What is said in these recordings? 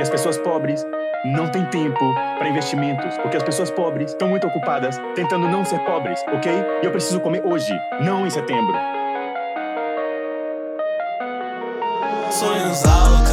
As pessoas pobres não têm tempo para investimentos, porque as pessoas pobres estão muito ocupadas tentando não ser pobres, ok? E eu preciso comer hoje, não em setembro. Sonhos altos,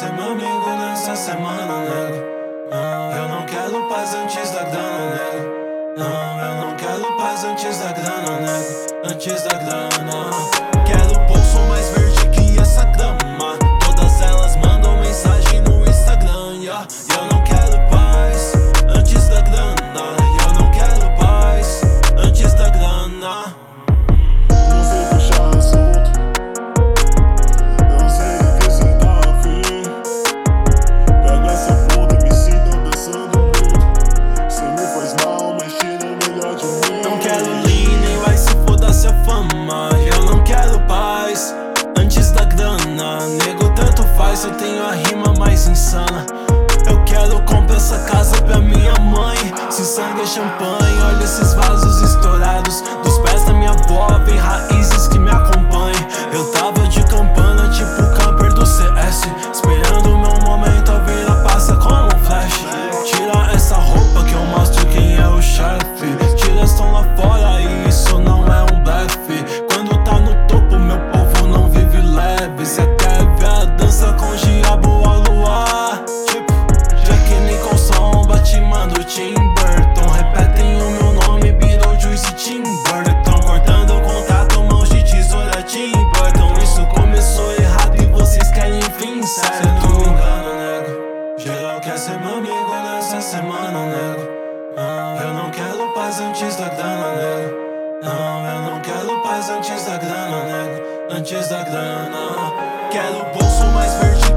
ser meu amigo nessa semana, nego. Não, eu não quero paz antes da grana, nego. Não, eu não quero paz antes da grana, nego. Antes da grana. Eu quero comprar essa casa pra minha mãe. Se sangue é champanhe, olha esses vasos estourados. Dos pés da minha avó, vem raízes que me acompanham. Eu tava de campana, tipo camper do CS. Esperando o meu momento, a vida passa como um flash. Tira essa roupa que eu mostro quem é o chefe. Tira estão lá fora e isso não é um blefe. Quando tá no topo, meu povo não vive leve. Cê Tim Burton. Repetem o meu nome, Beetlejuice e Tim Burton. Cortando contato, mãos de tesoura, Tim Burton. Isso começou errado e vocês querem fim certo. Cê não me engana, nego. Geral quer ser meu amigo nessa semana, nego. Não, eu não quero paz antes da grana, nego. Não, eu não quero paz antes da grana, nego. Antes da grana. Quero o bolso mais verde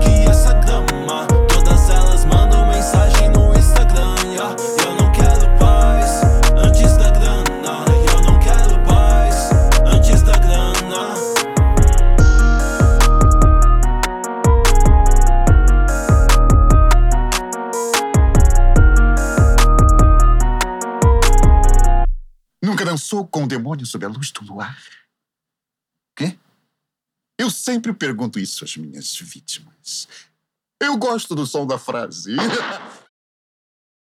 Nunca dançou com o demônio sob a luz do luar? Quê? Eu sempre pergunto isso às minhas vítimas. Eu gosto do som da frase.